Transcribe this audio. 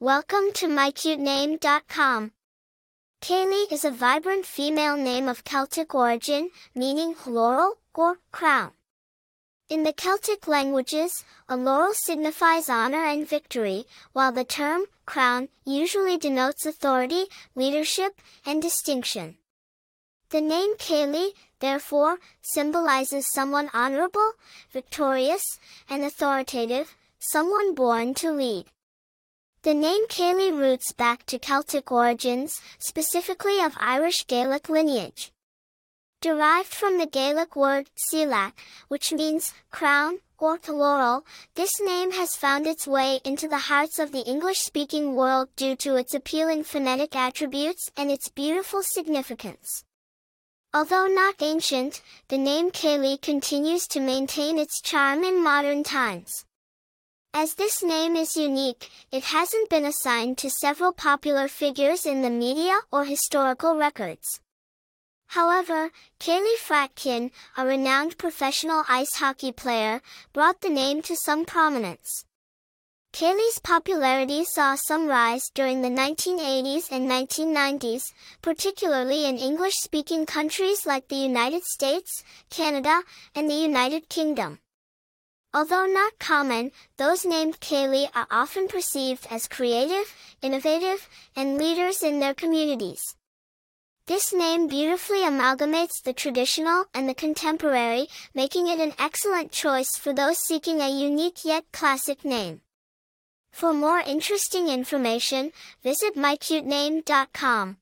Welcome to mycutename.com. Kaleigh is a vibrant female name of Celtic origin, meaning laurel or crown. In the Celtic languages, a laurel signifies honor and victory, while the term crown usually denotes authority, leadership, and distinction. The name Kaleigh, therefore, symbolizes someone honorable, victorious, and authoritative, someone born to lead. The name Kaleigh roots back to Celtic origins, specifically of Irish Gaelic lineage. Derived from the Gaelic word Sealat, which means crown or laurel, this name has found its way into the hearts of the English-speaking world due to its appealing phonetic attributes and its beautiful significance. Although not ancient, the name Kaleigh continues to maintain its charm in modern times. As this name is unique, it hasn't been assigned to several popular figures in the media or historical records. However, Kaleigh Fratkin, a renowned professional ice hockey player, brought the name to some prominence. Kaleigh's popularity saw some rise during the 1980s and 1990s, particularly in English-speaking countries like the United States, Canada, and the United Kingdom. Although not common, those named Kaleigh are often perceived as creative, innovative, and leaders in their communities. This name beautifully amalgamates the traditional and the contemporary, making it an excellent choice for those seeking a unique yet classic name. For more interesting information, visit mycutename.com.